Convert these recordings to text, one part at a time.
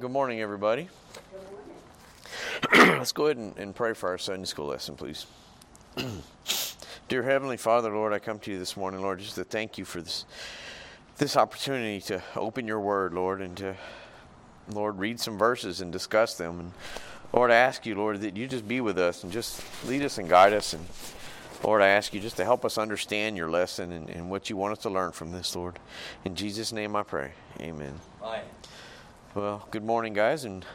Good morning, everybody. Let's go ahead and, and, pray for our Sunday school lesson, please. Dear Heavenly Father, Lord, I come to you this morning, Lord, just to thank you for this this opportunity to open your word, Lord, and to Lord read some verses and discuss them. And Lord, I ask you, Lord, that you just be with us and just lead us and guide us. And Lord, I ask you just to help us understand your lesson and, and what you want us to learn from this, Lord. In Jesus' name I pray. Amen. Aye. Well, good morning, guys. And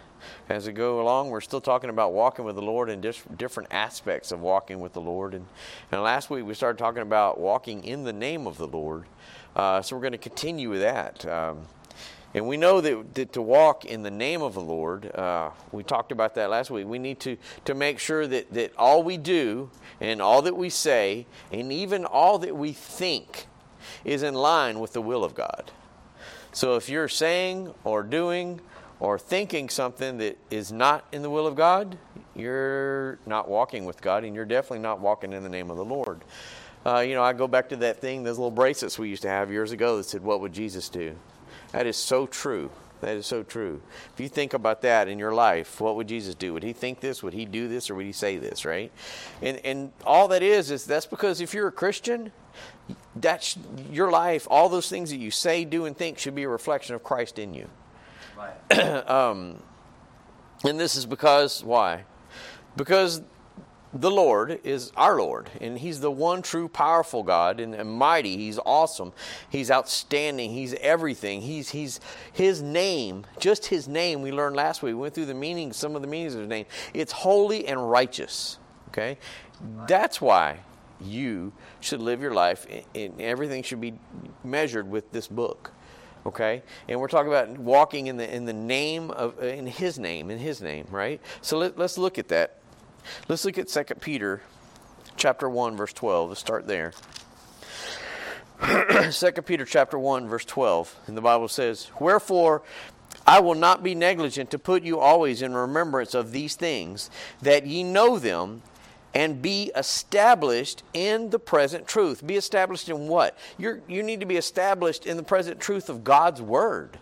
as we go along, we're still talking about walking with the Lord and different aspects of walking with the Lord. And, and last week we started talking about walking in the name of the Lord. Uh, so we're going to continue with that. Um, and we know that, that, to walk in the name of the Lord, uh, we talked about that last week. We need to, to make sure that, that all we do and all that we say and even all that we think is in line with the will of God. So if you're saying or doing or thinking something that is not in the will of God, you're not walking with God and you're definitely not walking in the name of the Lord. Uh, you know, I go back to that thing, those little bracelets we used to have years ago that said, What would Jesus do? That is so true. That is so true. If you think about that in your life, what would Jesus do? Would he think this? Would he do this? Or would he say this, right? And, and all that is, is that's because if you're a Christian, that's your life, all those things that you say, do, and think should be a reflection of Christ in you. Right. um, and this is because, why? Because the Lord is our Lord, and He's the one true powerful God and, and, mighty. He's awesome. He's outstanding. He's everything. He's He's His name, just His name. We learned last week. We went through the meaning, some of the meanings of His name. It's holy and righteous. Okay, that's why you should live your life, and everything should be measured with this book. Okay, and we're talking about walking in the in the name of in His name, in His name, right? So let, let's look at that. Let's look at 2 Peter chapter 1 verse 12. Let's start there. 2 Peter chapter 1 verse 12. And the Bible says, "Wherefore I will not be negligent to put you always in remembrance of these things, that ye know them and be established in the present truth. Be established in what? you you need to be established in the present truth of God's Word.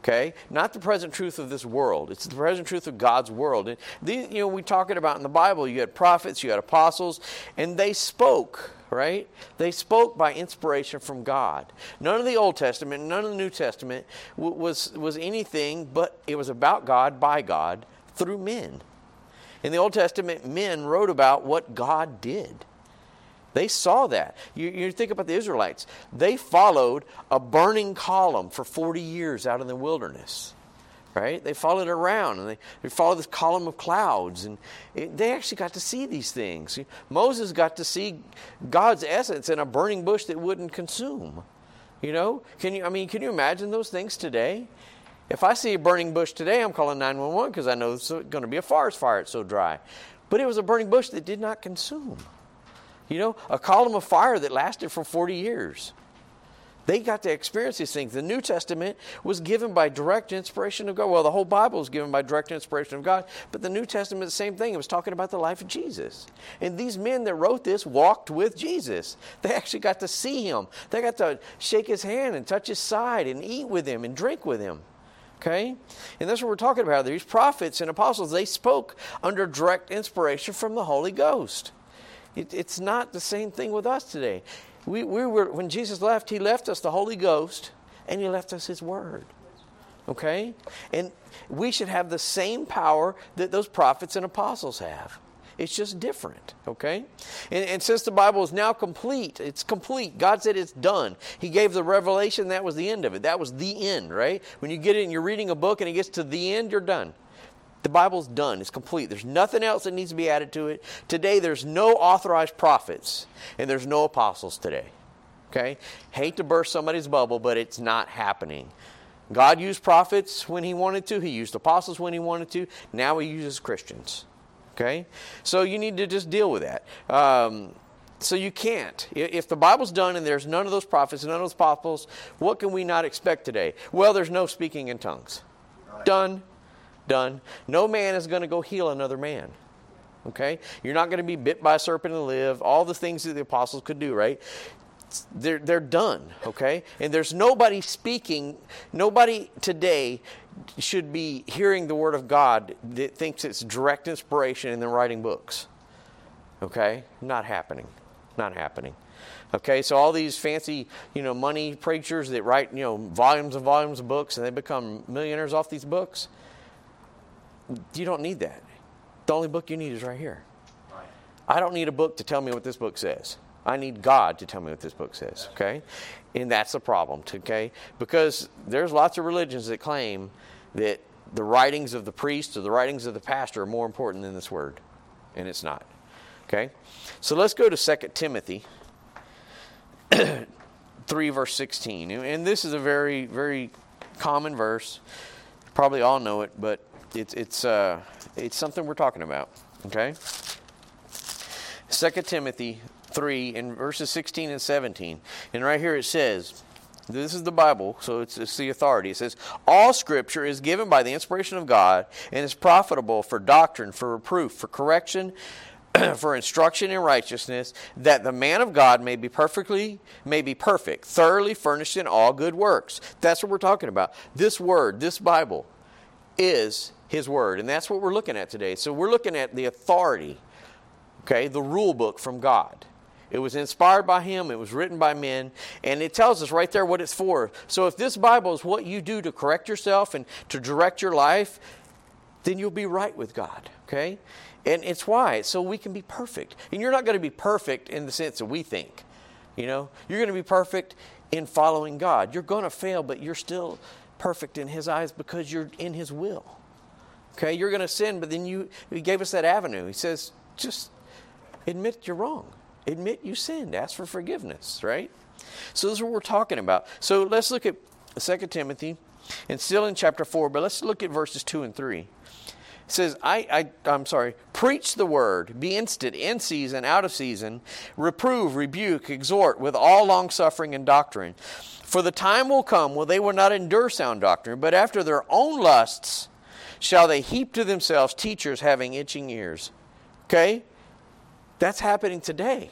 Okay? Not the present truth of this world. It's the present truth of God's world. And these, you know, we talking about in the Bible, you had prophets, you had apostles, and they spoke, right? They spoke by inspiration from God. None of the Old Testament, none of the New Testament was, was anything but it was about God, by God, through men. In the Old Testament, men wrote about what God did. They saw that. You, you, think about the Israelites. They followed a burning column for 40 years out in the wilderness, right? They followed it around and they, they followed this column of clouds, and it, they actually got to see these things. Moses got to see God's essence in a burning bush that wouldn't consume. You know, can you? I mean, can you imagine those things today? If I see a burning bush today, I'm calling 911 because I know it's going to be a forest fire. It's so dry. But it was a burning bush that did not consume. You know, a column of fire that lasted for 40 years. They got to experience these things. The New Testament was given by direct inspiration of God. Well, the whole Bible was given by direct inspiration of God, but the New Testament, the same thing. It was talking about the life of Jesus. And these men that wrote this walked with Jesus. They actually got to see him, they got to shake his hand and touch his side and eat with him and drink with him. Okay? And that's what we're talking about. These prophets and apostles, they spoke under direct inspiration from the Holy Ghost. It, it's not the same thing with us today. We, we were, when Jesus left, he left us the Holy Ghost and he left us his word. Okay? And we should have the same power that those prophets and apostles have. It's just different, okay? And, and, since the Bible is now complete, it's complete. God said it's done. He gave the revelation, that was the end of it. That was the end, right? When you get it you're reading a book and it gets to the end, you're done. The Bible's done. It's complete. There's nothing else that needs to be added to it. Today, there's no authorized prophets and there's no apostles today. Okay? Hate to burst somebody's bubble, but it's not happening. God used prophets when He wanted to, He used apostles when He wanted to. Now He uses Christians. Okay? So you need to just deal with that. Um, so you can't. If the Bible's done and there's none of those prophets, none of those apostles, what can we not expect today? Well, there's no speaking in tongues. Right. Done. Done. No man is going to go heal another man. Okay? You're not going to be bit by a serpent and live. All the things that the apostles could do, right? they're, they're done, okay? And there's nobody speaking, nobody today should be hearing the Word of God that thinks it's direct inspiration and then writing books. Okay? Not happening. Not happening. Okay, so all these fancy, you know, money preachers that write, you know, volumes and volumes of books and they become millionaires off these books, you don't need that. The only book you need is right here. I don't need a book to tell me what this book says. I need God to tell me what this book says, okay? And that's the problem, okay? Because there's lots of religions that claim that the writings of the priest or the writings of the pastor are more important than this word, and it's not, okay? So let's go to 2 Timothy 3, verse 16. And this is a very, very common verse. Probably all know it, but it's, it's, uh, it's something we're talking about, okay? 2 Timothy 3 in verses 16 and 17. And right here it says, this is the Bible, so it's, it's, the authority. It says, All scripture is given by the inspiration of God and is profitable for doctrine, for reproof, for correction, for instruction in righteousness, that the man of God may be perfectly, may be perfect, thoroughly furnished in all good works. That's what we're talking about. This word, this Bible, is his word. And that's what we're looking at today. So we're looking at the authority, okay, the rule book from God. It was inspired by him, it was written by men, and it tells us right there what it's for. So if this Bible is what you do to correct yourself and to direct your life, then you'll be right with God, okay? And it's why, so we can be perfect. And you're not going to be perfect in the sense that we think. You know, you're going to be perfect in following God. You're going to fail, but you're still perfect in His eyes because you're in His will. Okay, you're going to sin, but then you He gave us that avenue. He says, just admit you're wrong. Admit you sinned. Ask for forgiveness, right? So this is what we're talking about. So let's look at 2 Timothy, and still in chapter 4, but let's look at verses 2 and 3. It says, I, I, I'm sorry, preach the word, be instant, in season, out of season, reprove, rebuke, exhort with all long suffering and doctrine. For the time will come when they will not endure sound doctrine, but after their own lusts shall they heap to themselves teachers having itching ears. Okay? That's happening today.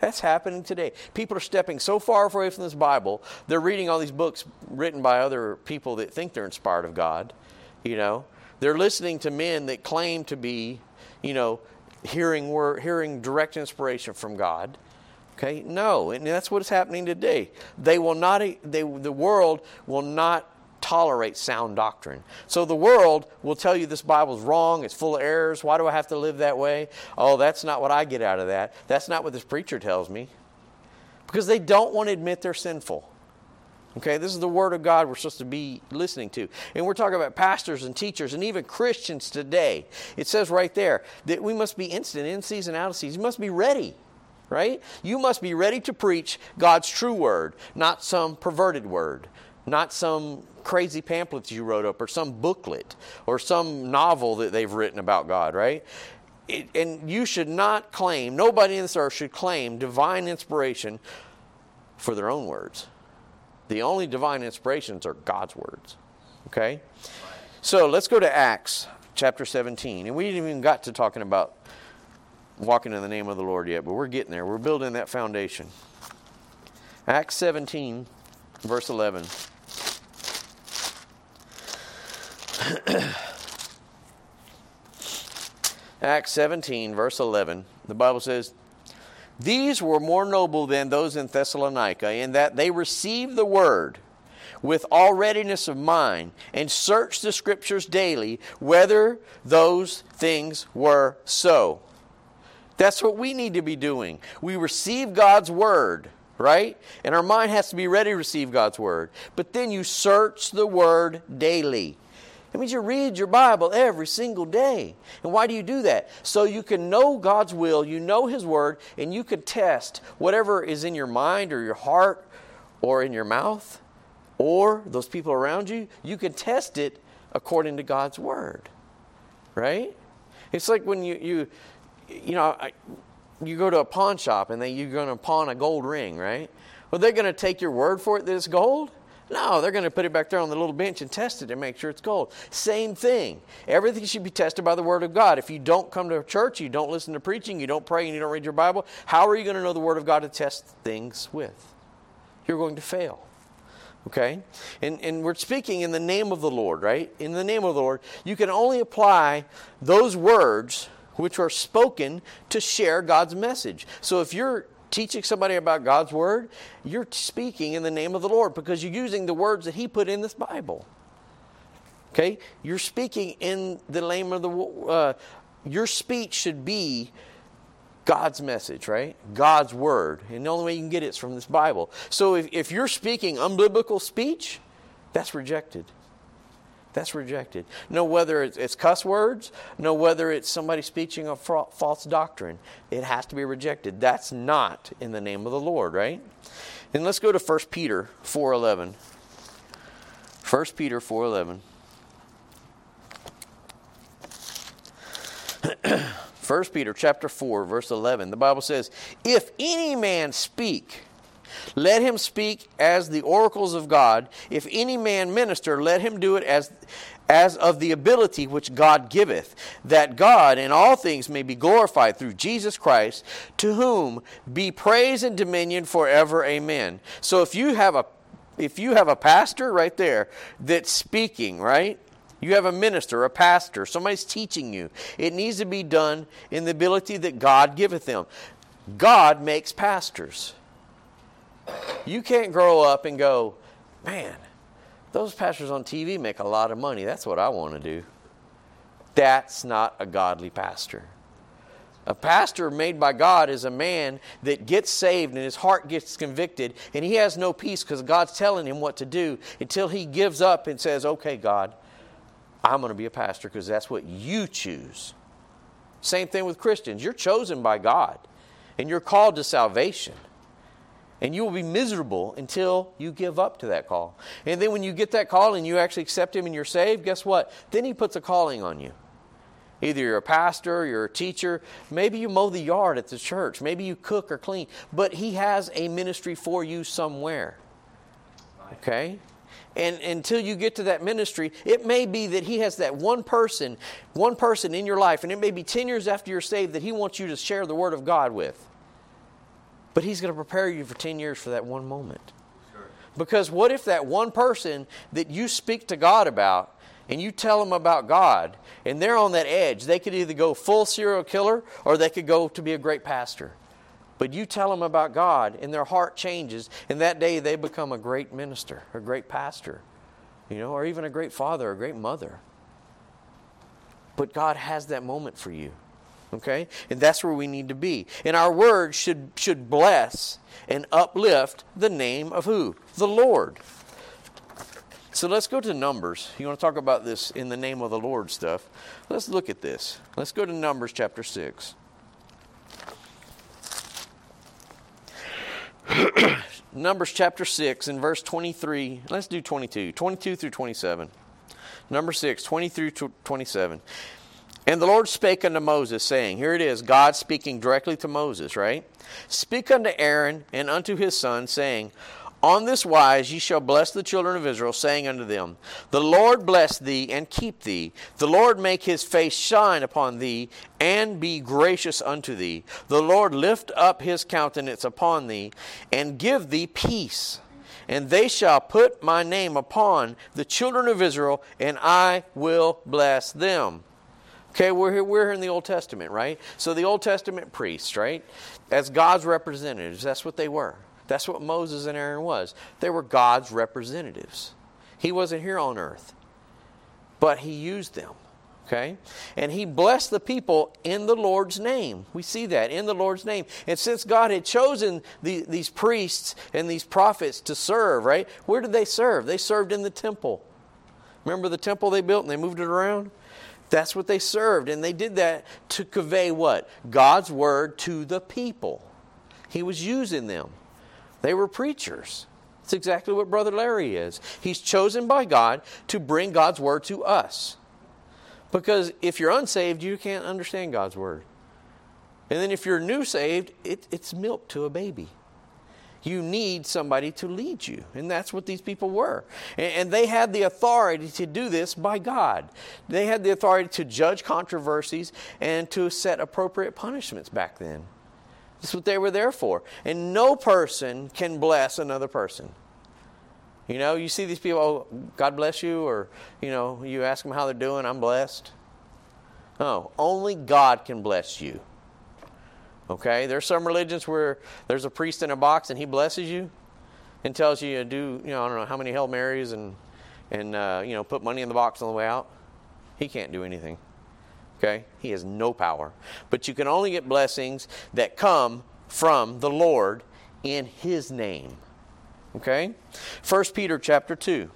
That's happening today. People are stepping so far away from this Bible, they're reading all these books written by other people that think they're inspired of God. You know, they're listening to men that claim to be, you know, hearing word, hearing direct inspiration from God. Okay, no, and that's what's happening today. They will not. They, the world will not tolerate sound doctrine. So the world will tell you this Bible's wrong, it's full of errors. Why do I have to live that way? Oh, that's not what I get out of that. That's not what this preacher tells me. Because they don't want to admit they're sinful. Okay, this is the Word of God we're supposed to be listening to. And we're talking about pastors and teachers and even Christians today. It says right there that we must be instant, in season, out of season. You must be ready, right? You must be ready to preach God's true Word, not some perverted Word, not some crazy pamphlets you wrote up or some booklet or some novel that they've written about God, right? It, and you should not claim, nobody in this earth should claim divine inspiration for their own words. The only divine inspirations are God's words. Okay? So let's go to Acts chapter 17. And we didn't even got to talking about walking in the name of the Lord yet, but we're getting there. We're building that foundation. Acts 17, verse 11. Acts 17, verse 11, the Bible says, These were more noble than those in Thessalonica, in that they received the word with all readiness of mind and searched the scriptures daily whether those things were so. That's what we need to be doing. We receive God's word, right? And our mind has to be ready to receive God's word. But then you search the word daily. It means you read your Bible every single day. And why do you do that? So you can know God's will, you know His Word, and you can test whatever is in your mind or your heart or in your mouth or those people around you, you can test it according to God's Word. Right? It's like when you, you, you know, you go to a pawn shop and then you're going to pawn a gold ring, right? Well, they're going to take your word for it that it's gold? No, they're going to put it back there on the little bench and test it and make sure it's gold. Same thing. Everything should be tested by the Word of God. If you don't come to church, you don't listen to preaching, you don't pray, and you don't read your Bible, how are you going to know the Word of God to test things with? You're going to fail. Okay? And, and we're speaking in the name of the Lord, right? In the name of the Lord, you can only apply those words which are spoken to share God's message. So if you're teaching somebody about God's word, you're speaking in the name of the Lord because you're using the words that He put in this Bible. Okay? You're speaking in the name of the. Uh, your speech should be God's message, right? God's word. And the only way you can get it is from this Bible. So if, if you're speaking unbiblical speech, that's rejected. That's rejected. No, whether it's, cuss words, no, whether it's somebody speaking a false doctrine, it has to be rejected. That's not in the name of the Lord, right? And let's go to 1 Peter 4.11. 1 Peter 4.11. 1 Peter chapter 4 verse 11 the Bible says if any man speak let him speak as the oracles of God if any man minister let him do it as as of the ability which God giveth that God in all things may be glorified through Jesus Christ to whom be praise and dominion forever amen so if you have a if you have a pastor right there that's speaking right you have a minister, a pastor, somebody's teaching you. It needs to be done in the ability that God giveth them. God makes pastors. You can't grow up and go, man, those pastors on TV make a lot of money. That's what I want to do. That's not a godly pastor. A pastor made by God is a man that gets saved and his heart gets convicted and he has no peace because God's telling him what to do until he gives up and says, Okay, God, I'm going to be a pastor because that's what you choose. Same thing with Christians. You're chosen by God and you're called to salvation. And you will be miserable until you give up to that call. And then when you get that call and you actually accept Him and you're saved, guess what? Then He puts a calling on you. Either you're a pastor, you're a teacher, maybe you mow the yard at the church, maybe you cook or clean, but He has a ministry for you somewhere. Okay? and until you get to that ministry it may be that he has that one person one person in your life and it may be 10 years after you're saved that he wants you to share the word of god with but he's going to prepare you for 10 years for that one moment because what if that one person that you speak to god about and you tell them about god and they're on that edge they could either go full serial killer or they could go to be a great pastor but you tell them about God, and their heart changes, and that day they become a great minister, a great pastor, you know, or even a great father, a great mother. But God has that moment for you. Okay? And that's where we need to be. And our words should should bless and uplift the name of who? The Lord. So let's go to Numbers. You want to talk about this in the name of the Lord stuff? Let's look at this. Let's go to Numbers chapter 6. Numbers chapter 6 and verse 23. Let's do 22. 22 through 27. Number 6, 20 through 27. And the Lord spake unto Moses, saying, Here it is, God speaking directly to Moses, right? Speak unto Aaron and unto his son, saying, on this wise ye shall bless the children of Israel, saying unto them, The Lord bless thee and keep thee. The Lord make his face shine upon thee and be gracious unto thee. The Lord lift up his countenance upon thee and give thee peace. And they shall put my name upon the children of Israel, and I will bless them. Okay, we're here, we're here in the Old Testament, right? So the Old Testament priests, right? As God's representatives, that's what they were. That's what Moses and Aaron was. They were God's representatives. He wasn't here on earth, but he used them. Okay? And he blessed the people in the Lord's name. We see that in the Lord's name. And since God had chosen the, these priests and these prophets to serve, right? Where did they serve? They served in the temple. Remember the temple they built and they moved it around? That's what they served. And they did that to convey what? God's word to the people. He was using them. They were preachers. It's exactly what Brother Larry is. He's chosen by God to bring God's word to us. Because if you're unsaved, you can't understand God's word. And then if you're new saved, it, it's milk to a baby. You need somebody to lead you. And that's what these people were. And, they had the authority to do this by God. They had the authority to judge controversies and to set appropriate punishments back then. That's what they were there for. And no person can bless another person. You know, you see these people, oh, God bless you, or, you know, you ask them how they're doing, I'm blessed. No, only God can bless you. Okay? There's some religions where there's a priest in a box and he blesses you and tells you to do, you know, I don't know how many Hail Marys and, and uh, you know, put money in the box on the way out. He can't do anything. Okay? He has no power. But you can only get blessings that come from the Lord in his name. Okay? 1 Peter chapter 2.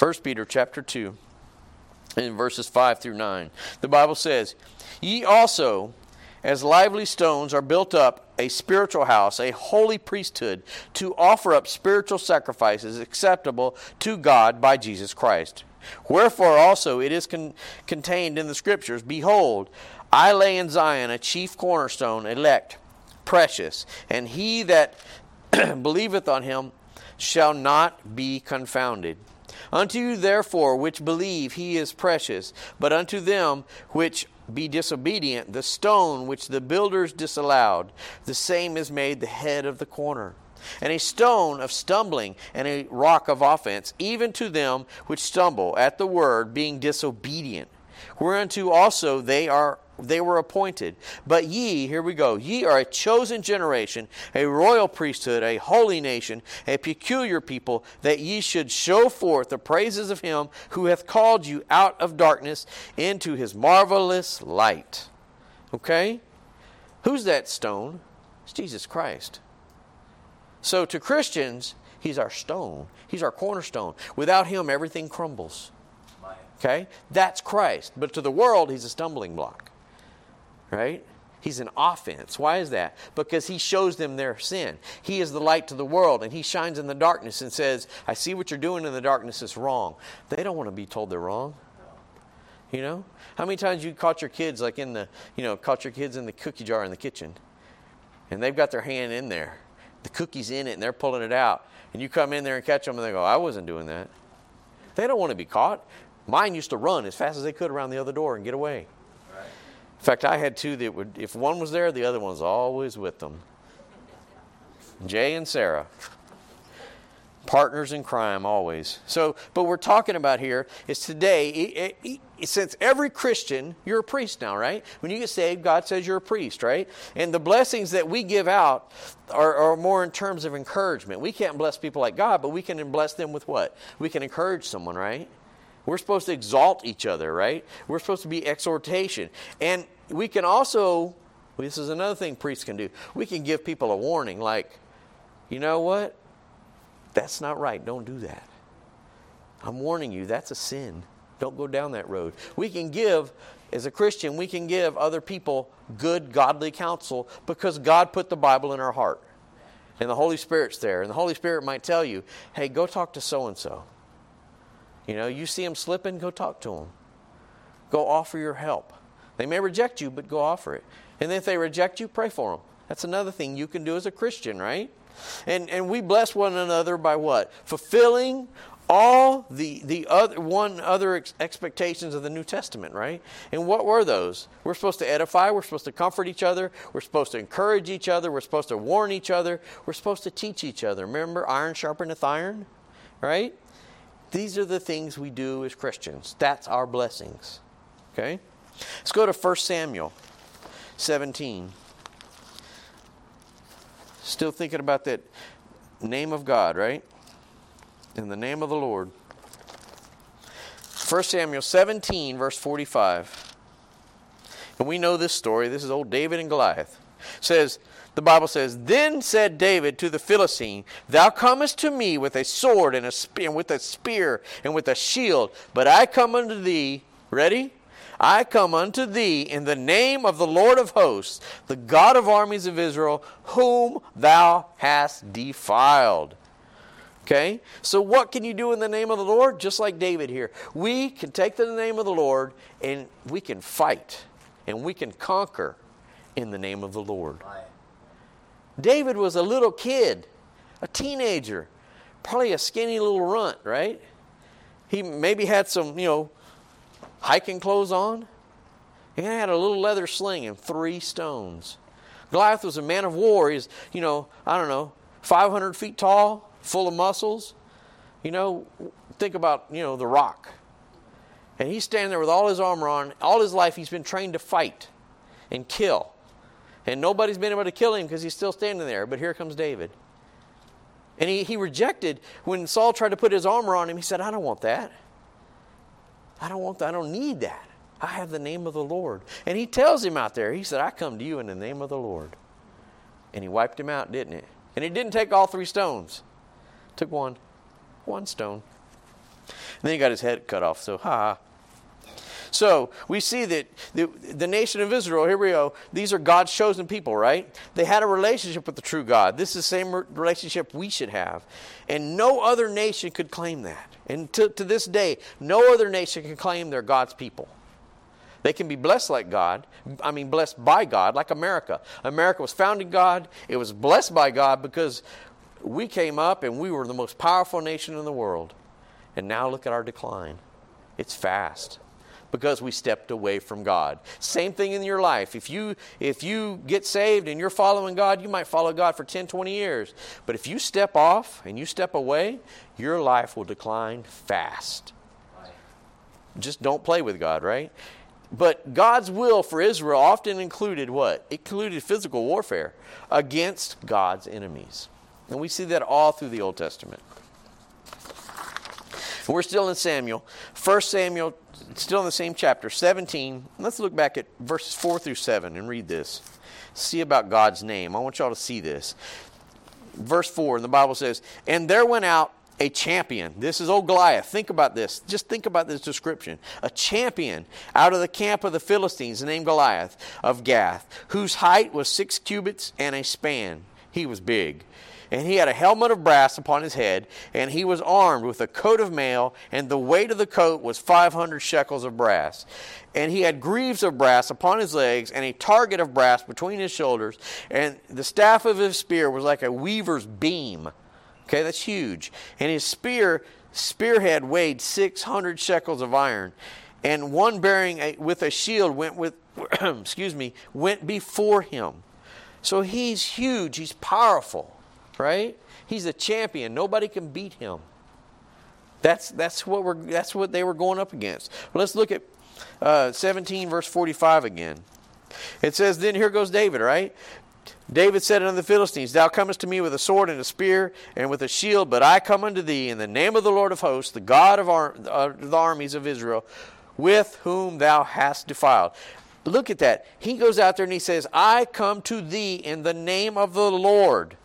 1 Peter chapter 2 in verses 5 through 9. The Bible says, Ye also, as lively stones, are built up a spiritual house, a holy priesthood, to offer up spiritual sacrifices acceptable to God by Jesus Christ. Wherefore also it is con- contained in the Scriptures Behold, I lay in Zion a chief cornerstone, elect, precious, and he that believeth on him shall not be confounded. Unto you, therefore, which believe, he is precious. But unto them which be disobedient, the stone which the builders disallowed, the same is made the head of the corner. And a stone of stumbling and a rock of offense, even to them which stumble at the word, being disobedient. Whereunto also they are they were appointed. But ye, here we go, ye are a chosen generation, a royal priesthood, a holy nation, a peculiar people, that ye should show forth the praises of him who hath called you out of darkness into his marvelous light. Okay? Who's that stone? It's Jesus Christ. So to Christians, he's our stone. He's our cornerstone. Without him, everything crumbles. Okay? That's Christ. But to the world, he's a stumbling block right? He's an offense. Why is that? Because he shows them their sin. He is the light to the world, and he shines in the darkness and says, I see what you're doing in the darkness is wrong. They don't want to be told they're wrong. You know? How many times you caught your kids like in the, you know, caught your kids in the cookie jar in the kitchen, and they've got their hand in there, the cookie's in it, and they're pulling it out, and you come in there and catch them, and they go, I wasn't doing that. They don't want to be caught. Mine used to run as fast as they could around the other door and get away. In fact, I had two that would, if one was there, the other one was always with them. Jay and Sarah. Partners in crime, always. So, but we're talking about here is today, since every Christian, you're a priest now, right? When you get saved, God says you're a priest, right? And the blessings that we give out are, are more in terms of encouragement. We can't bless people like God, but we can bless them with what? We can encourage someone, right? We're supposed to exalt each other, right? We're supposed to be exhortation. And we can also, this is another thing priests can do, we can give people a warning like, you know what? That's not right. Don't do that. I'm warning you, that's a sin. Don't go down that road. We can give, as a Christian, we can give other people good, godly counsel because God put the Bible in our heart. And the Holy Spirit's there. And the Holy Spirit might tell you, hey, go talk to so and so. You know, you see them slipping, go talk to them. Go offer your help. They may reject you, but go offer it. And if they reject you, pray for them. That's another thing you can do as a Christian, right? And, and we bless one another by what? Fulfilling all the, the other, one other ex- expectations of the New Testament, right? And what were those? We're supposed to edify, we're supposed to comfort each other, we're supposed to encourage each other, we're supposed to warn each other, we're supposed to teach each other. Remember, iron sharpeneth iron, right? These are the things we do as Christians. That's our blessings. Okay? Let's go to 1 Samuel 17. Still thinking about that name of God, right? In the name of the Lord. 1 Samuel 17, verse 45. And we know this story. This is old David and Goliath. It says, the Bible says, Then said David to the Philistine, Thou comest to me with a sword and a spear, and with a spear and with a shield, but I come unto thee, ready? I come unto thee in the name of the Lord of hosts, the God of armies of Israel, whom thou hast defiled. Okay? So, what can you do in the name of the Lord? Just like David here. We can take the name of the Lord and we can fight and we can conquer in the name of the Lord. David was a little kid, a teenager, probably a skinny little runt, right? He maybe had some, you know, hiking clothes on. He had a little leather sling and three stones. Goliath was a man of war. He's, you know, I don't know, 500 feet tall, full of muscles. You know, think about, you know, the rock. And he's standing there with all his armor on. All his life, he's been trained to fight and kill. And nobody's been able to kill him because he's still standing there. But here comes David. And he, he rejected when Saul tried to put his armor on him. He said, I don't want that. I don't want that. I don't need that. I have the name of the Lord. And he tells him out there, he said, I come to you in the name of the Lord. And he wiped him out, didn't it? And it didn't take all three stones. It took one. One stone. And then he got his head cut off. So, ha. So we see that the, the nation of Israel, here we go, these are God's chosen people, right? They had a relationship with the true God. This is the same relationship we should have. And no other nation could claim that. And to, to this day, no other nation can claim they're God's people. They can be blessed like God. I mean, blessed by God, like America. America was founded by God. It was blessed by God because we came up and we were the most powerful nation in the world. And now look at our decline. It's fast because we stepped away from God. Same thing in your life. If you if you get saved and you're following God, you might follow God for 10, 20 years. But if you step off and you step away, your life will decline fast. Just don't play with God, right? But God's will for Israel often included what? It included physical warfare against God's enemies. And we see that all through the Old Testament. We're still in Samuel. 1 Samuel, still in the same chapter, 17. Let's look back at verses 4 through 7 and read this. See about God's name. I want y'all to see this. Verse 4, and the Bible says, And there went out a champion. This is old Goliath. Think about this. Just think about this description. A champion out of the camp of the Philistines named Goliath of Gath, whose height was six cubits and a span. He was big. And he had a helmet of brass upon his head, and he was armed with a coat of mail, and the weight of the coat was 500 shekels of brass. And he had greaves of brass upon his legs, and a target of brass between his shoulders, and the staff of his spear was like a weaver's beam. Okay, that's huge. And his spear spearhead weighed 600 shekels of iron, and one bearing a, with a shield went with excuse me went before him. So he's huge. He's powerful right? He's a champion. Nobody can beat him. That's that's what we're that's what they were going up against. Let's look at uh, 17 verse 45 again. It says, "Then here goes David, right? David said unto the Philistines, Thou comest to me with a sword and a spear and with a shield, but I come unto thee in the name of the Lord of hosts, the God of ar- uh, the armies of Israel, with whom thou hast defiled. Look at that. He goes out there and he says, I come to thee in the name of the Lord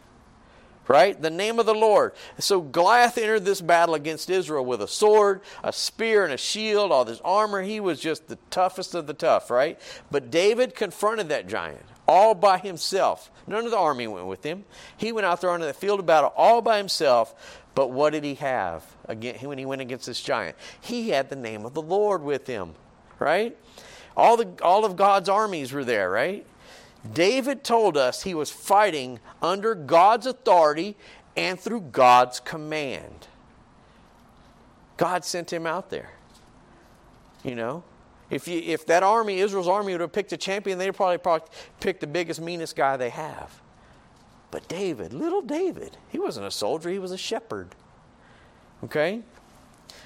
right? The name of the Lord. So Goliath entered this battle against Israel with a sword, a spear, and a shield, all this armor. He was just the toughest of the tough, right? But David confronted that giant all by himself. None of the army went with him. He went out there onto the field of battle all by himself. But what did he have when he went against this giant? He had the name of the Lord with him, right? All the all of God's armies were there, right? David told us he was fighting under God's authority and through God's command. God sent him out there. You know, if, you, if that army, Israel's army, would have picked a champion, they'd probably, probably picked the biggest, meanest guy they have. But David, little David, he wasn't a soldier, he was a shepherd. Okay?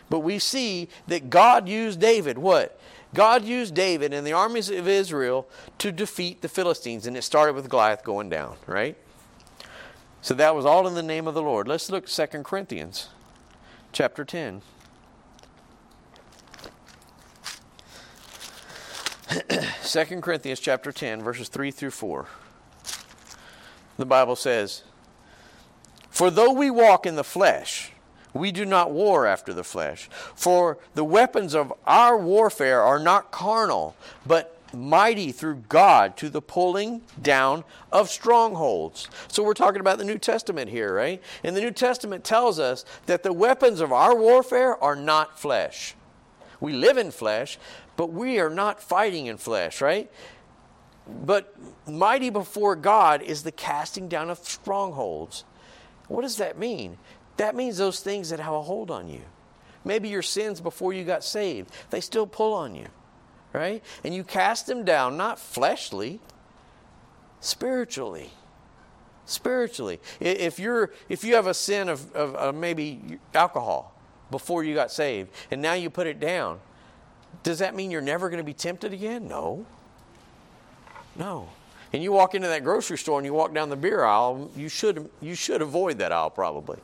But we see that God used David, what? God used David and the armies of Israel to defeat the Philistines, and it started with Goliath going down, right? So that was all in the name of the Lord. Let's look 2 Corinthians chapter 10. Second Corinthians chapter 10 verses 3 through 4. The Bible says, "For though we walk in the flesh, we do not war after the flesh. For the weapons of our warfare are not carnal, but mighty through God to the pulling down of strongholds. So we're talking about the New Testament here, right? And the New Testament tells us that the weapons of our warfare are not flesh. We live in flesh, but we are not fighting in flesh, right? But mighty before God is the casting down of strongholds. What does that mean? That means those things that have a hold on you. Maybe your sins before you got saved, they still pull on you right? And you cast them down, not fleshly, spiritually. Spiritually. If you're if you have a sin of, of, maybe alcohol before you got saved, and now you put it down, does that mean you're never going to be tempted again? No. No. And you walk into that grocery store and you walk down the beer aisle, you should you should avoid that aisle probably.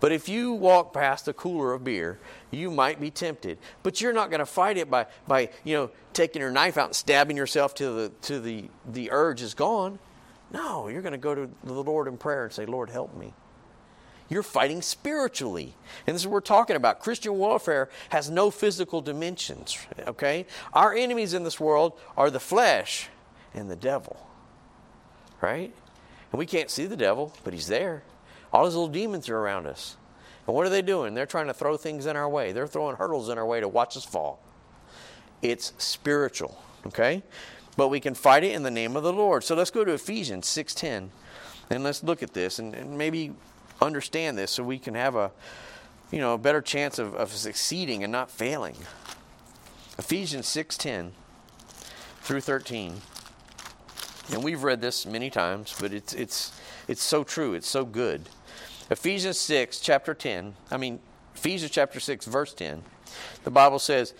But if you walk past a cooler of beer, you might be tempted. But you're not going to fight it by, by you know, taking your knife out and stabbing yourself till the, till the, the urge is gone. No, you're going to go to the Lord in prayer and say, Lord, help me. You're fighting spiritually. And this is what we're talking about. Christian warfare has no physical dimensions, okay? Our enemies in this world are the flesh and the devil, right? And we can't see the devil, but he's there. All these little demons are around us. And what are they doing? They're trying to throw things in our way. They're throwing hurdles in our way to watch us fall. It's spiritual, okay? But we can fight it in the name of the Lord. So let's go to Ephesians 6:10 and let's look at this and, and maybe understand this so we can have a you know a better chance of, of succeeding and not failing. Ephesians 6:10 through 13. And we've read this many times, but it's it's it's so true. It's so good. Ephesians 6, chapter 10, I mean, Ephesians chapter 6, verse 10, the Bible says,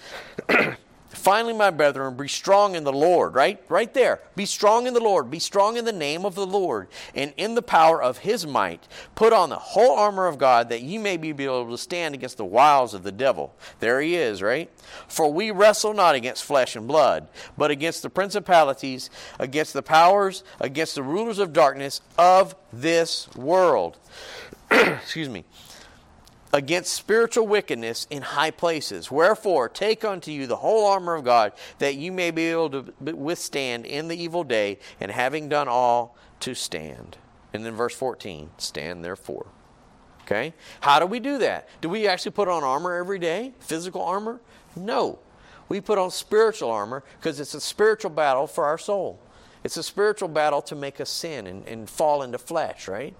Finally, my brethren, be strong in the Lord, right? Right there. Be strong in the Lord. Be strong in the name of the Lord and in the power of his might. Put on the whole armor of God that ye may be able to stand against the wiles of the devil. There he is, right? For we wrestle not against flesh and blood, but against the principalities, against the powers, against the rulers of darkness of this world. Excuse me against spiritual wickedness in high places. Wherefore, take unto you the whole armor of God, that you may be able to withstand in the evil day, and having done all, to stand. And then verse 14, stand therefore. Okay? How do we do that? Do we actually put on armor every day? Physical armor? No. We put on spiritual armor because it's a spiritual battle for our soul. It's a spiritual battle to make us sin and, and fall into flesh, right?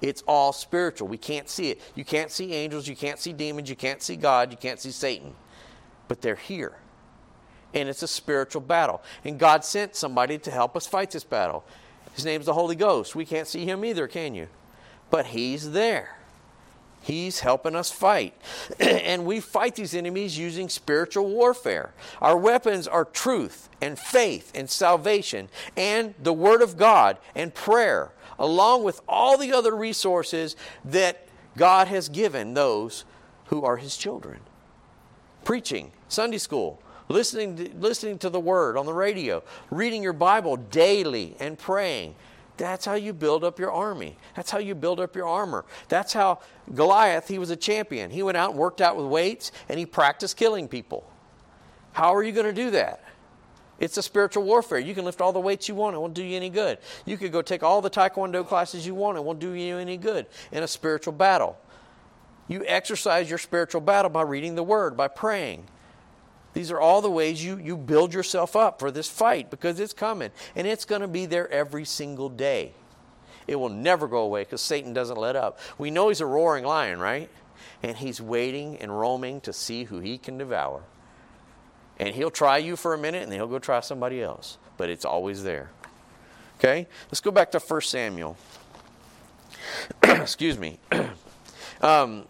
It's all spiritual. We can't see it. You can't see angels, you can't see demons, you can't see God, you can't see Satan. But they're here. And it's a spiritual battle. And God sent somebody to help us fight this battle. His name's the Holy Ghost. We can't see him either, can you? But he's there. He's helping us fight. and we fight these enemies using spiritual warfare. Our weapons are truth and faith and salvation and the Word of God and prayer along with all the other resources that God has given those who are His children. Preaching, Sunday school, listening to, listening to the Word on the radio, reading your Bible daily, and praying. That's how you build up your army. That's how you build up your armor. That's how Goliath, he was a champion. He went out and worked out with weights and he practiced killing people. How are you going to do that? It's a spiritual warfare. You can lift all the weights you want, it won't do you any good. You could go take all the taekwondo classes you want, it won't do you any good in a spiritual battle. You exercise your spiritual battle by reading the word, by praying. These are all the ways you, you build yourself up for this fight because it's coming and it's going to be there every single day. It will never go away because Satan doesn't let up. We know he's a roaring lion, right? And he's waiting and roaming to see who he can devour. And he'll try you for a minute and then he'll go try somebody else. But it's always there. Okay? Let's go back to 1 Samuel. Excuse me. um,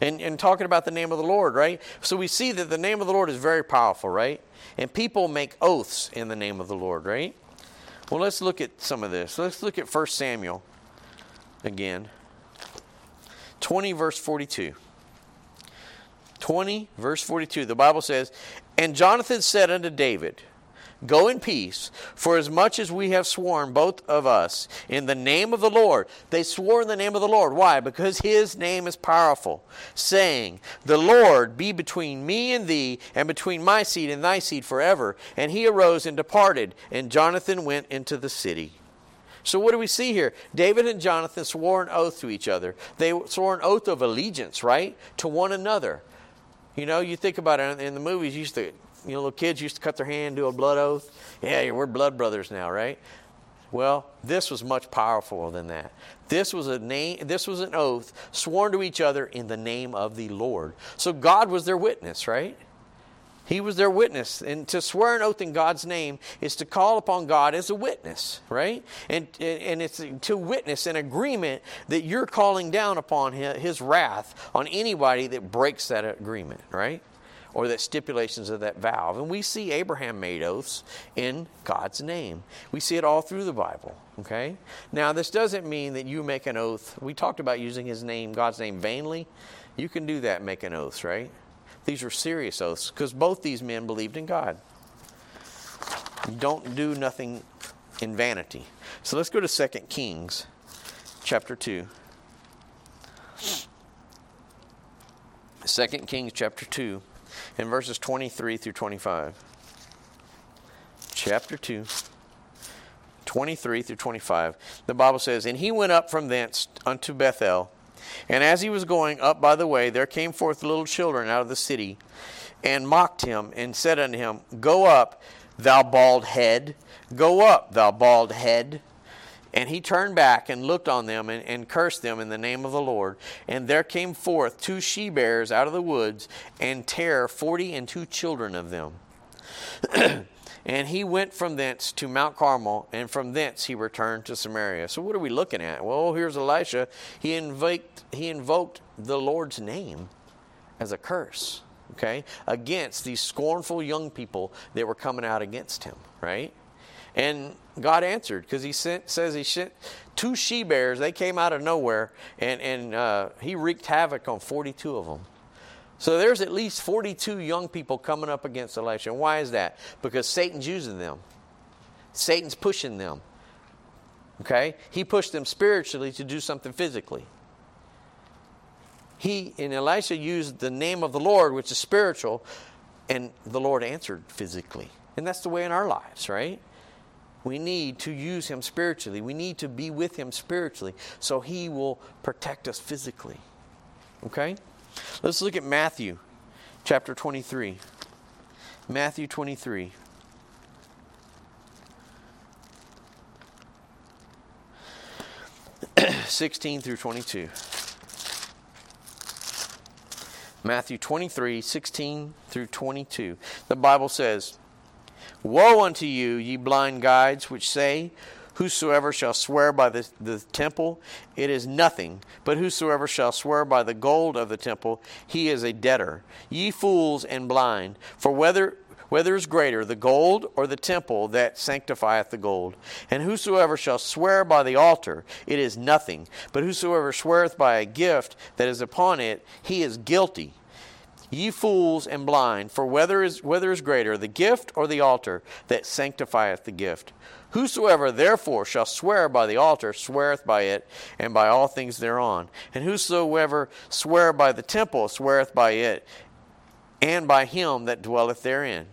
and, and talking about the name of the Lord, right? So we see that the name of the Lord is very powerful, right? And people make oaths in the name of the Lord, right? Well, let's look at some of this. Let's look at 1 Samuel again. 20, verse 42. 20, verse 42, the Bible says, And Jonathan said unto David, Go in peace, for as much as we have sworn, both of us, in the name of the Lord. They swore in the name of the Lord. Why? Because his name is powerful, saying, The Lord be between me and thee, and between my seed and thy seed forever. And he arose and departed, and Jonathan went into the city. So, what do we see here? David and Jonathan swore an oath to each other. They swore an oath of allegiance, right? To one another. You know, you think about it in the movies, used to you know, little kids used to cut their hand, do a blood oath. Yeah, we're blood brothers now, right? Well, this was much powerful than that. This was a name this was an oath sworn to each other in the name of the Lord. So God was their witness, right? He was their witness. And to swear an oath in God's name is to call upon God as a witness, right? And, and it's to witness an agreement that you're calling down upon his wrath on anybody that breaks that agreement, right? or the stipulations of that vow. And we see Abraham made oaths in God's name. We see it all through the Bible. Okay? Now, this doesn't mean that you make an oath. We talked about using his name, God's name, vainly. You can do that, make an oath, right? These are serious oaths because both these men believed in God. don't do nothing in vanity. So let's go to 2 Kings chapter 2. 2 Kings chapter 2 in verses 23 through 25. Chapter 2, 23 through 25. The Bible says, And he went up from thence unto Bethel. And as he was going up by the way, there came forth little children out of the city, and mocked him, and said unto him, Go up, thou bald head, go up, thou bald head. And he turned back and looked on them and, and, cursed them in the name of the Lord. And there came forth two she bears out of the woods and tare forty and two children of them. and he went from thence to Mount Carmel, and from thence he returned to Samaria. So what are we looking at? Well, here's Elisha. He invoked, he invoked the Lord's name as a curse, okay, against these scornful young people that were coming out against him, right? And God answered because he sent, says he sent two she bears. They came out of nowhere, and, and uh, he wreaked havoc on 42 of them. So there's at least 42 young people coming up against Elisha. And why is that? Because Satan's using them, Satan's pushing them. Okay? He pushed them spiritually to do something physically. He and Elisha used the name of the Lord, which is spiritual, and the Lord answered physically. And that's the way in our lives, right? We need to use him spiritually. We need to be with him spiritually so he will protect us physically. Okay? Let's look at Matthew chapter 23. Matthew 23. Sixteen through twenty-two. Matthew 23, 16 through 22. The Bible says, Woe unto you, ye blind guides, which say, Whosoever shall swear by the, the temple, it is nothing. But whosoever shall swear by the gold of the temple, he is a debtor. Ye fools and blind, for whether whether is greater, the gold or the temple that sanctifieth the gold? And whosoever shall swear by the altar, it is nothing. But whosoever sweareth by a gift that is upon it, he is guilty. Ye fools and blind, for whether is, whether is greater, the gift or the altar that sanctifieth the gift? Whosoever therefore shall swear by the altar sweareth by it, and by all things thereon. And whosoever swear by the temple sweareth by it, and by him that dwelleth therein.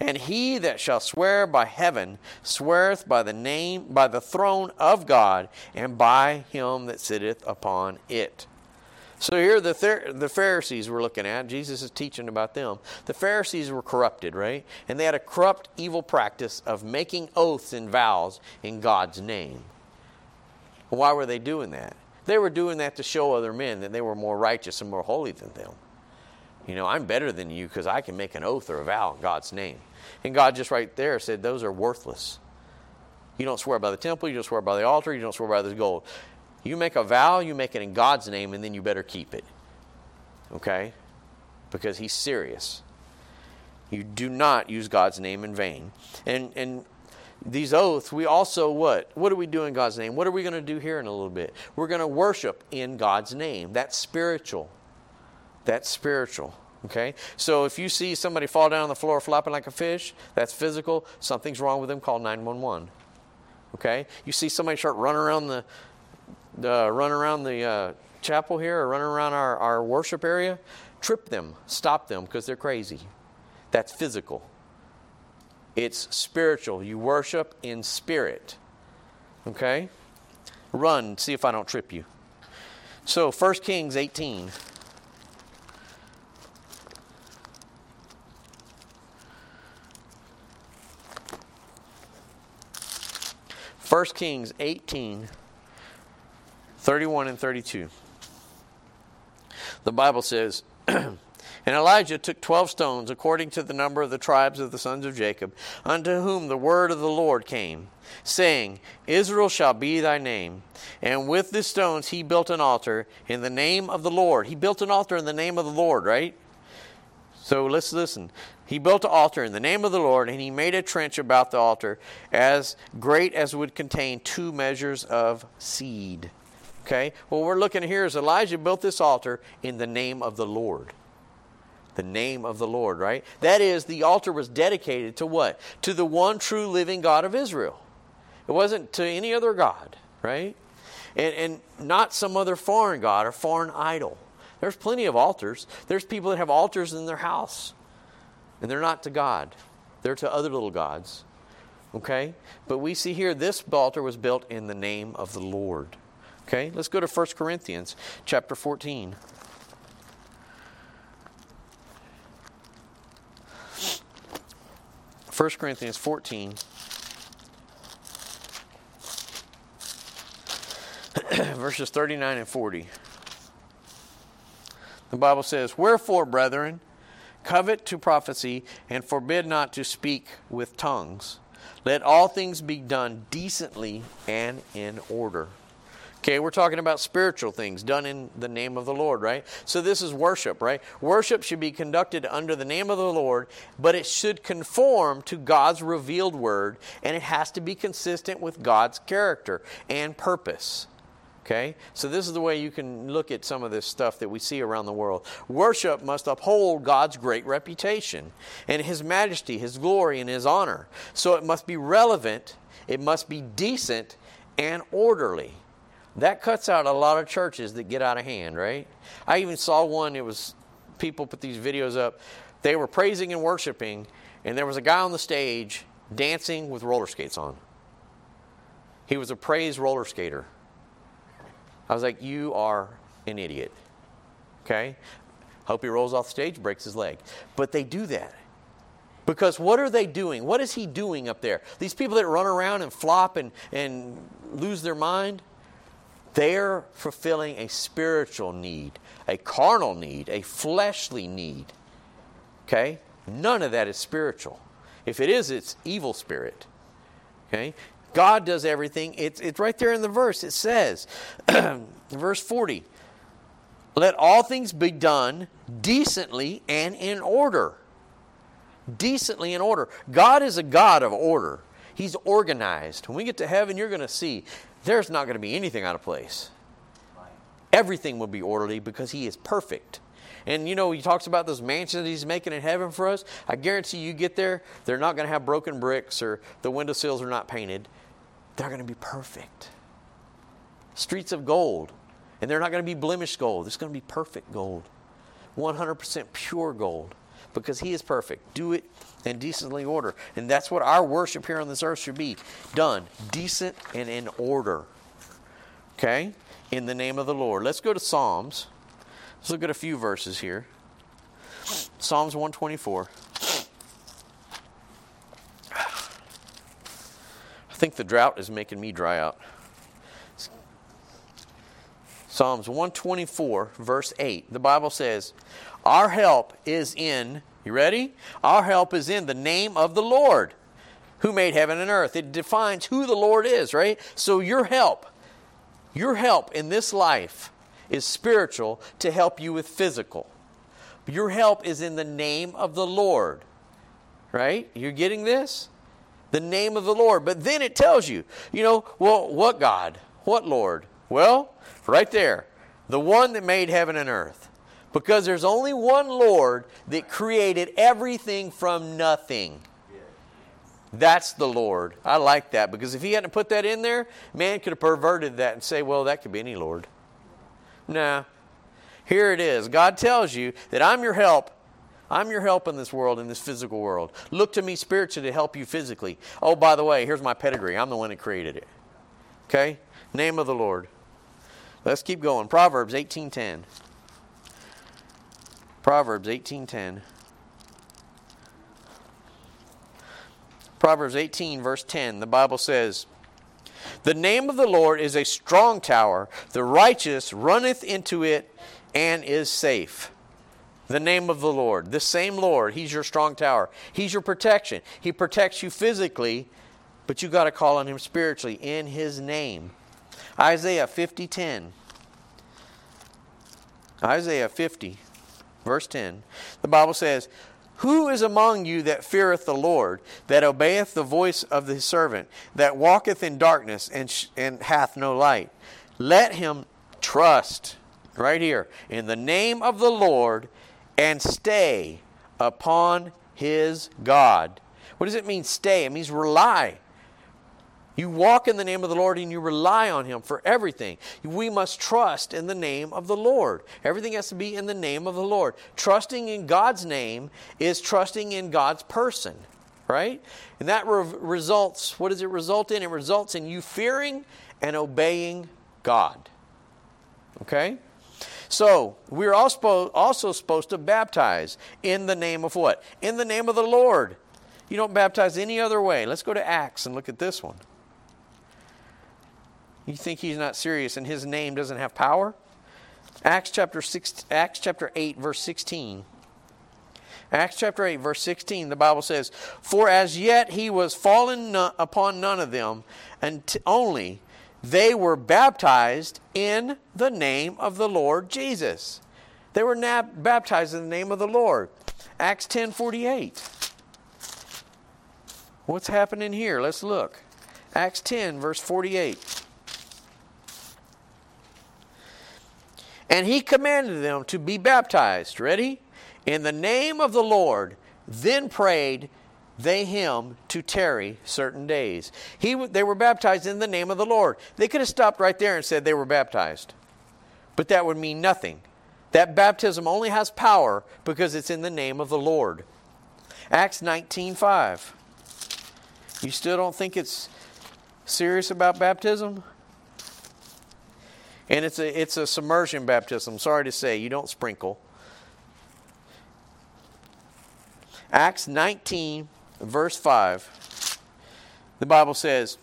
And he that shall swear by heaven sweareth by the name, by the throne of God, and by him that sitteth upon it. So here the the Pharisees we're looking at. Jesus is teaching about them. The Pharisees were corrupted, right? And they had a corrupt, evil practice of making oaths and vows in God's name. Why were they doing that? They were doing that to show other men that they were more righteous and more holy than them. You know, I'm better than you because I can make an oath or a vow in God's name. And God just right there said, those are worthless. You don't swear by the temple, you don't swear by the altar, you don't swear by the gold. You make a vow, you make it in God's name, and then you better keep it. Okay? Because He's serious. You do not use God's name in vain. And and these oaths, we also what? What do we do in God's name? What are we going to do here in a little bit? We're going to worship in God's name. That's spiritual. That's spiritual. Okay? So if you see somebody fall down on the floor flopping like a fish, that's physical. Something's wrong with them, call 911. Okay? You see somebody start running around the, the run around the uh, chapel here or running around our, our worship area, trip them, stop them because they're crazy. That's physical. It's spiritual. You worship in spirit. Okay? Run, see if I don't trip you. So, 1 Kings 18. 1 Kings 18, 31 and 32. The Bible says, And Elijah took twelve stones, according to the number of the tribes of the sons of Jacob, unto whom the word of the Lord came, saying, Israel shall be thy name. And with the stones he built an altar in the name of the Lord. He built an altar in the name of the Lord, right? So let's listen. He built an altar in the name of the Lord, and he made a trench about the altar as great as would contain two measures of seed. Okay? What we're looking at here is Elijah built this altar in the name of the Lord. The name of the Lord, right? That is, the altar was dedicated to what? To the one true living God of Israel. It wasn't to any other God, right? And, and not some other foreign God or foreign idol. There's plenty of altars. There's people that have altars in their house. And they're not to God, they're to other little gods. Okay? But we see here this altar was built in the name of the Lord. Okay? Let's go to 1 Corinthians chapter 14. First Corinthians 14. verses 39 and 40. The Bible says, Wherefore, brethren, covet to prophecy, and forbid not to speak with tongues. Let all things be done decently and in order. Okay, we're talking about spiritual things done in the name of the Lord, right? So this is worship, right? Worship should be conducted under the name of the Lord, but it should conform to God's revealed word, and it has to be consistent with God's character and purpose. Okay? So, this is the way you can look at some of this stuff that we see around the world. Worship must uphold God's great reputation and His majesty, His glory, and His honor. So, it must be relevant, it must be decent, and orderly. That cuts out a lot of churches that get out of hand, right? I even saw one, it was people put these videos up. They were praising and worshiping, and there was a guy on the stage dancing with roller skates on. He was a praise roller skater. I was like, You are an idiot. Okay? Hope he rolls off the stage, breaks his leg. But they do that. Because what are they doing? What is he doing up there? These people that run around and flop and, and lose their mind, they're fulfilling a spiritual need, a carnal need, a fleshly need. Okay? None of that is spiritual. If it is, it's evil spirit. Okay? God does everything. It's, it's right there in the verse. It says, verse 40, let all things be done decently and in order. Decently in order. God is a God of order. He's organized. When we get to heaven, you're going to see there's not going to be anything out of place. Everything will be orderly because He is perfect. And you know, He talks about those mansions He's making in heaven for us. I guarantee you get there, they're not going to have broken bricks or the windowsills are not painted they're going to be perfect. Streets of gold. And they're not going to be blemished gold. It's going to be perfect gold. 100% pure gold. Because He is perfect. Do it in decently order. And that's what our worship here on this earth should be done decent and in order. Okay? In the name of the Lord. Let's go to Psalms. Let's look at a few verses here. Psalms 124. I think the drought is making me dry out. Psalms 124, verse 8. The Bible says, Our help is in, you ready? Our help is in the name of the Lord who made heaven and earth. It defines who the Lord is, right? So your help, your help in this life is spiritual to help you with physical. Your help is in the name of the Lord, right? You're getting this? the name of the Lord. But then it tells you, you know, well, what God? What Lord? Well, right there, the one that made heaven and earth. Because there's only one Lord that created everything from nothing. That's the Lord. I like that because if he hadn't put that in there, man could have perverted that and say, well, that could be any Lord. Nah. Here it is. God tells you that I'm your help. I'm your help in this world, in this physical world. Look to me spiritually to help you physically. Oh, by the way, here's my pedigree. I'm the one that created it. Okay? Name of the Lord. Let's keep going. Proverbs 18:10. Proverbs 18:10. Proverbs 18 verse 10. The Bible says, "The name of the Lord is a strong tower; the righteous runneth into it and is safe." The name of the Lord, the same Lord, he's your strong tower. He's your protection. He protects you physically, but you got to call on him spiritually in his name. Isaiah 50:10. Isaiah 50 verse 10. The Bible says, "Who is among you that feareth the Lord, that obeyeth the voice of his servant, that walketh in darkness and, sh- and hath no light? Let him trust right here in the name of the Lord and stay upon his God." What does it mean stay? It means rely. You walk in the name of the Lord and you rely on Him for everything. We must trust in the name of the Lord. Everything has to be in the name of the Lord. Trusting in God's name is trusting in God's person, right? And that re- results, what does it result in? It results in you fearing and obeying God. Okay? So, we're also supposed to baptize in the name of what? In the name of the Lord. You don't baptize any other way. Let's go to Acts and look at this one. You think he's not serious and his name doesn't have power? Acts chapter 6 Acts chapter 8 verse 16. Acts chapter 8 verse 16 the Bible says, "For as yet he was fallen upon none of them, and t- only they were baptized in the name of the Lord Jesus." They were baptized in the name of the Lord. Acts 10:48. What's happening here? Let's look. Acts 10 verse 48. And he commanded them to be baptized. Ready? In the name of the Lord. Then prayed they him to tarry certain days. He, they were baptized in the name of the Lord. They could have stopped right there and said they were baptized. But that would mean nothing. That baptism only has power because it's in the name of the Lord. Acts 19:5. You still don't think it's serious about baptism? And it's a, it's a submersion baptism. Sorry to say, you don't sprinkle. Acts 19, verse 5, the Bible says,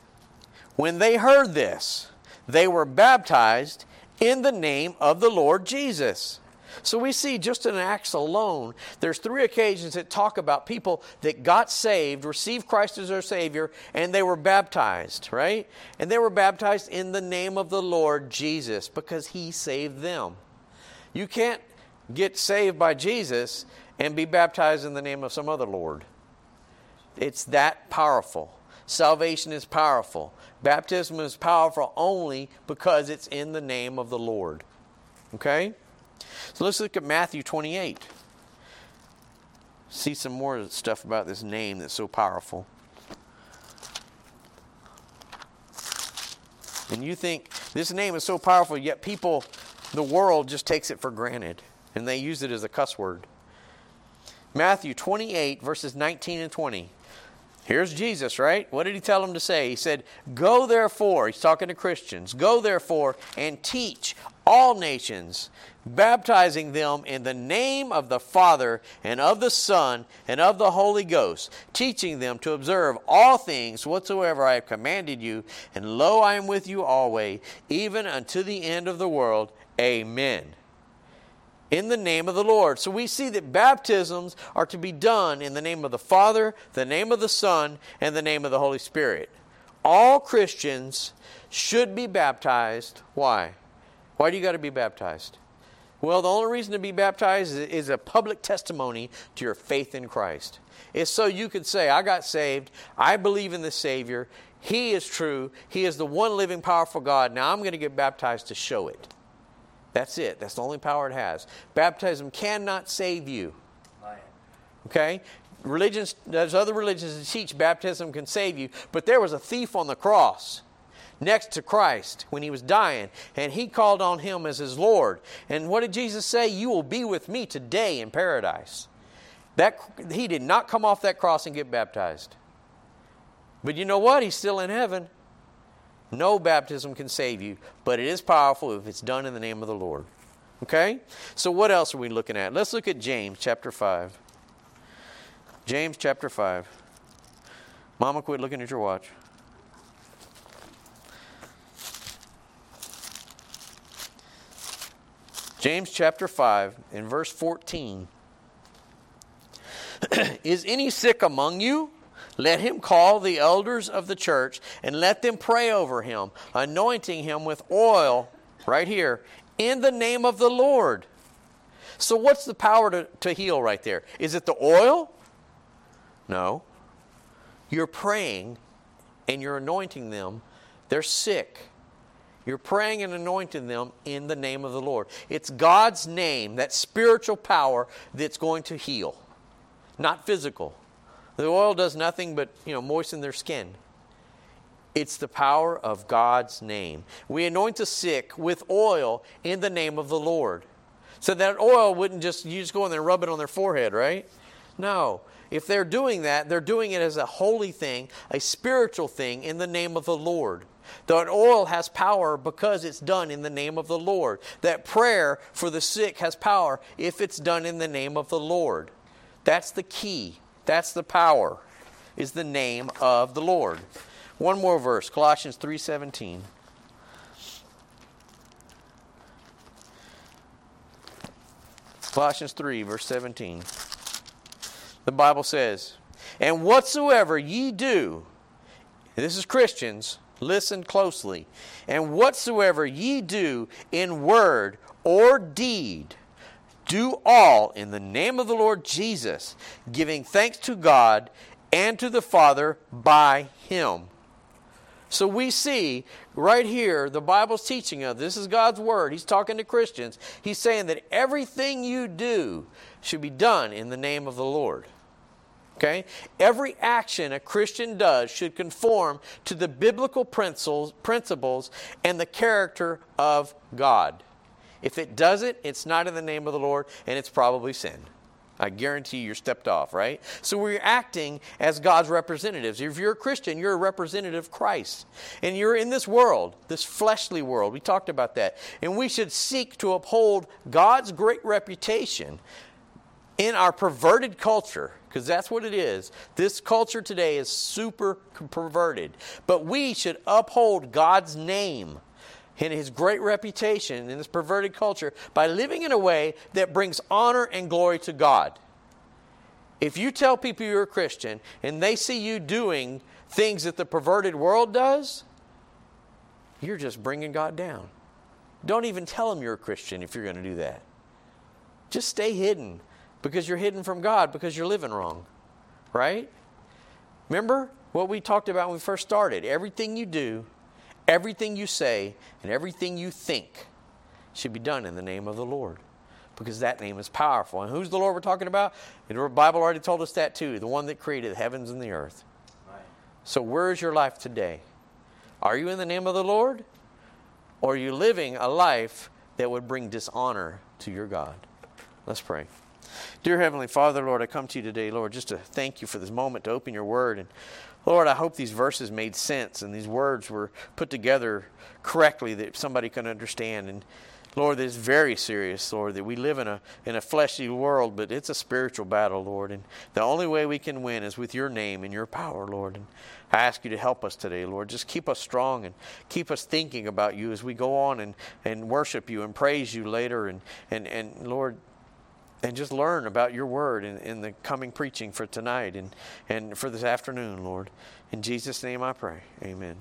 When they heard this, they were baptized in the name of the Lord Jesus. So we see just in Acts alone, there's three occasions that talk about people that got saved, received Christ as their Savior, and they were baptized, right? And they were baptized in the name of the Lord Jesus because He saved them. You can't get saved by Jesus and be baptized in the name of some other Lord. It's that powerful. Salvation is powerful. Baptism is powerful only because it's in the name of the Lord. Okay? So let's look at Matthew 28. See some more stuff about this name that's so powerful. And you think this name is so powerful, yet people, the world just takes it for granted and they use it as a cuss word. Matthew 28, verses 19 and 20. Here's Jesus, right? What did he tell them to say? He said, Go therefore, he's talking to Christians, go therefore and teach all nations, baptizing them in the name of the Father and of the Son and of the Holy Ghost, teaching them to observe all things whatsoever I have commanded you. And lo, I am with you always, even unto the end of the world. Amen in the name of the Lord. So we see that baptisms are to be done in the name of the Father, the name of the Son, and the name of the Holy Spirit. All Christians should be baptized. Why? Why do you got to be baptized? Well, the only reason to be baptized is a public testimony to your faith in Christ. It's so you could say, I got saved, I believe in the Savior, He is true, He is the one living, powerful God. Now I'm going to get baptized to show it. That's it. That's the only power it has. Baptism cannot save you. Okay? Religions, there's other religions that teach baptism can save you, but there was a thief on the cross next to Christ when he was dying, and he called on him as his Lord. And what did Jesus say? You will be with me today in paradise. That he did not come off that cross and get baptized. But you know what? He's still in heaven. No baptism can save you, but it is powerful if it's done in the name of the Lord. Okay? So what else are we looking at? Let's look at James chapter 5. James chapter 5. Mama, quit looking at your watch. James chapter 5 in verse 14. Is any sick among you? Let him call the elders of the church and let them pray over him, anointing him with oil, right here, in the name of the Lord. So, what's the power to, to heal right there? Is it the oil? No. You're praying and you're anointing them. They're sick. You're praying and anointing them in the name of the Lord. It's God's name, that spiritual power, that's going to heal, not physical. The oil does nothing but, you know, moisten their skin. It's the power of God's name. We anoint the sick with oil in the name of the Lord. So that oil wouldn't just, you just go in there and rub it on their forehead, right? No. If they're doing that, they're doing it as a holy thing, a spiritual thing in the name of the Lord. That oil has power because it's done in the name of the Lord. That prayer for the sick has power if it's done in the name of the Lord. That's the key. That's the power. Is the name of the Lord. One more verse, Colossians 3:17. Colossians 3 verse 17. The Bible says, "And whatsoever ye do, this is Christians, listen closely. And whatsoever ye do in word or deed, do all in the name of the Lord Jesus, giving thanks to God and to the Father by him. So we see right here, the Bible's teaching us this is God's word. He's talking to Christians. He's saying that everything you do should be done in the name of the Lord. Okay? Every action a Christian does should conform to the biblical principles, and the character of God. If it doesn't, it's not in the name of the Lord and it's probably sin. I guarantee you're stepped off, right? So we're acting as God's representatives. If you're a Christian, you're a representative of Christ. And you're in this world, this fleshly world. We talked about that. And we should seek to uphold God's great reputation in our perverted culture because that's what it is. This culture today is super perverted. But we should uphold God's name and his great reputation in this perverted culture by living in a way that brings honor and glory to God. If you tell people you're a Christian and they see you doing things that the perverted world does, you're just bringing God down. Don't even tell them you're a Christian if you're going to do that. Just stay hidden because you're hidden from God because you're living wrong. Right? Remember what we talked about when we first started? Everything you do, everything you say, and everything you think should be done in the name of the Lord because that name is powerful. And who's the Lord we're talking about? The Bible already told us that too the one that created the heavens and the earth. Right. So, where is your life today? Are you in the name of the Lord? Or are you living a life that would bring dishonor to your God? Let's pray. Dear Heavenly Father, Lord, I come to you today, Lord, just to thank you for this moment to open your word. And Lord, I hope these verses made sense and these words were put together correctly that somebody can understand. And Lord, that is very serious, Lord, that we live in a in a fleshy world, but it's a spiritual battle, Lord. And the only way we can win is with your name and your power, Lord. And I ask you to help us today, Lord. Just keep us strong and keep us thinking about you as we go on and, and worship you and praise you later. And, and, and Lord, and just learn about your word in, in the coming preaching for tonight and, and for this afternoon, Lord. In Jesus' name I pray. Amen.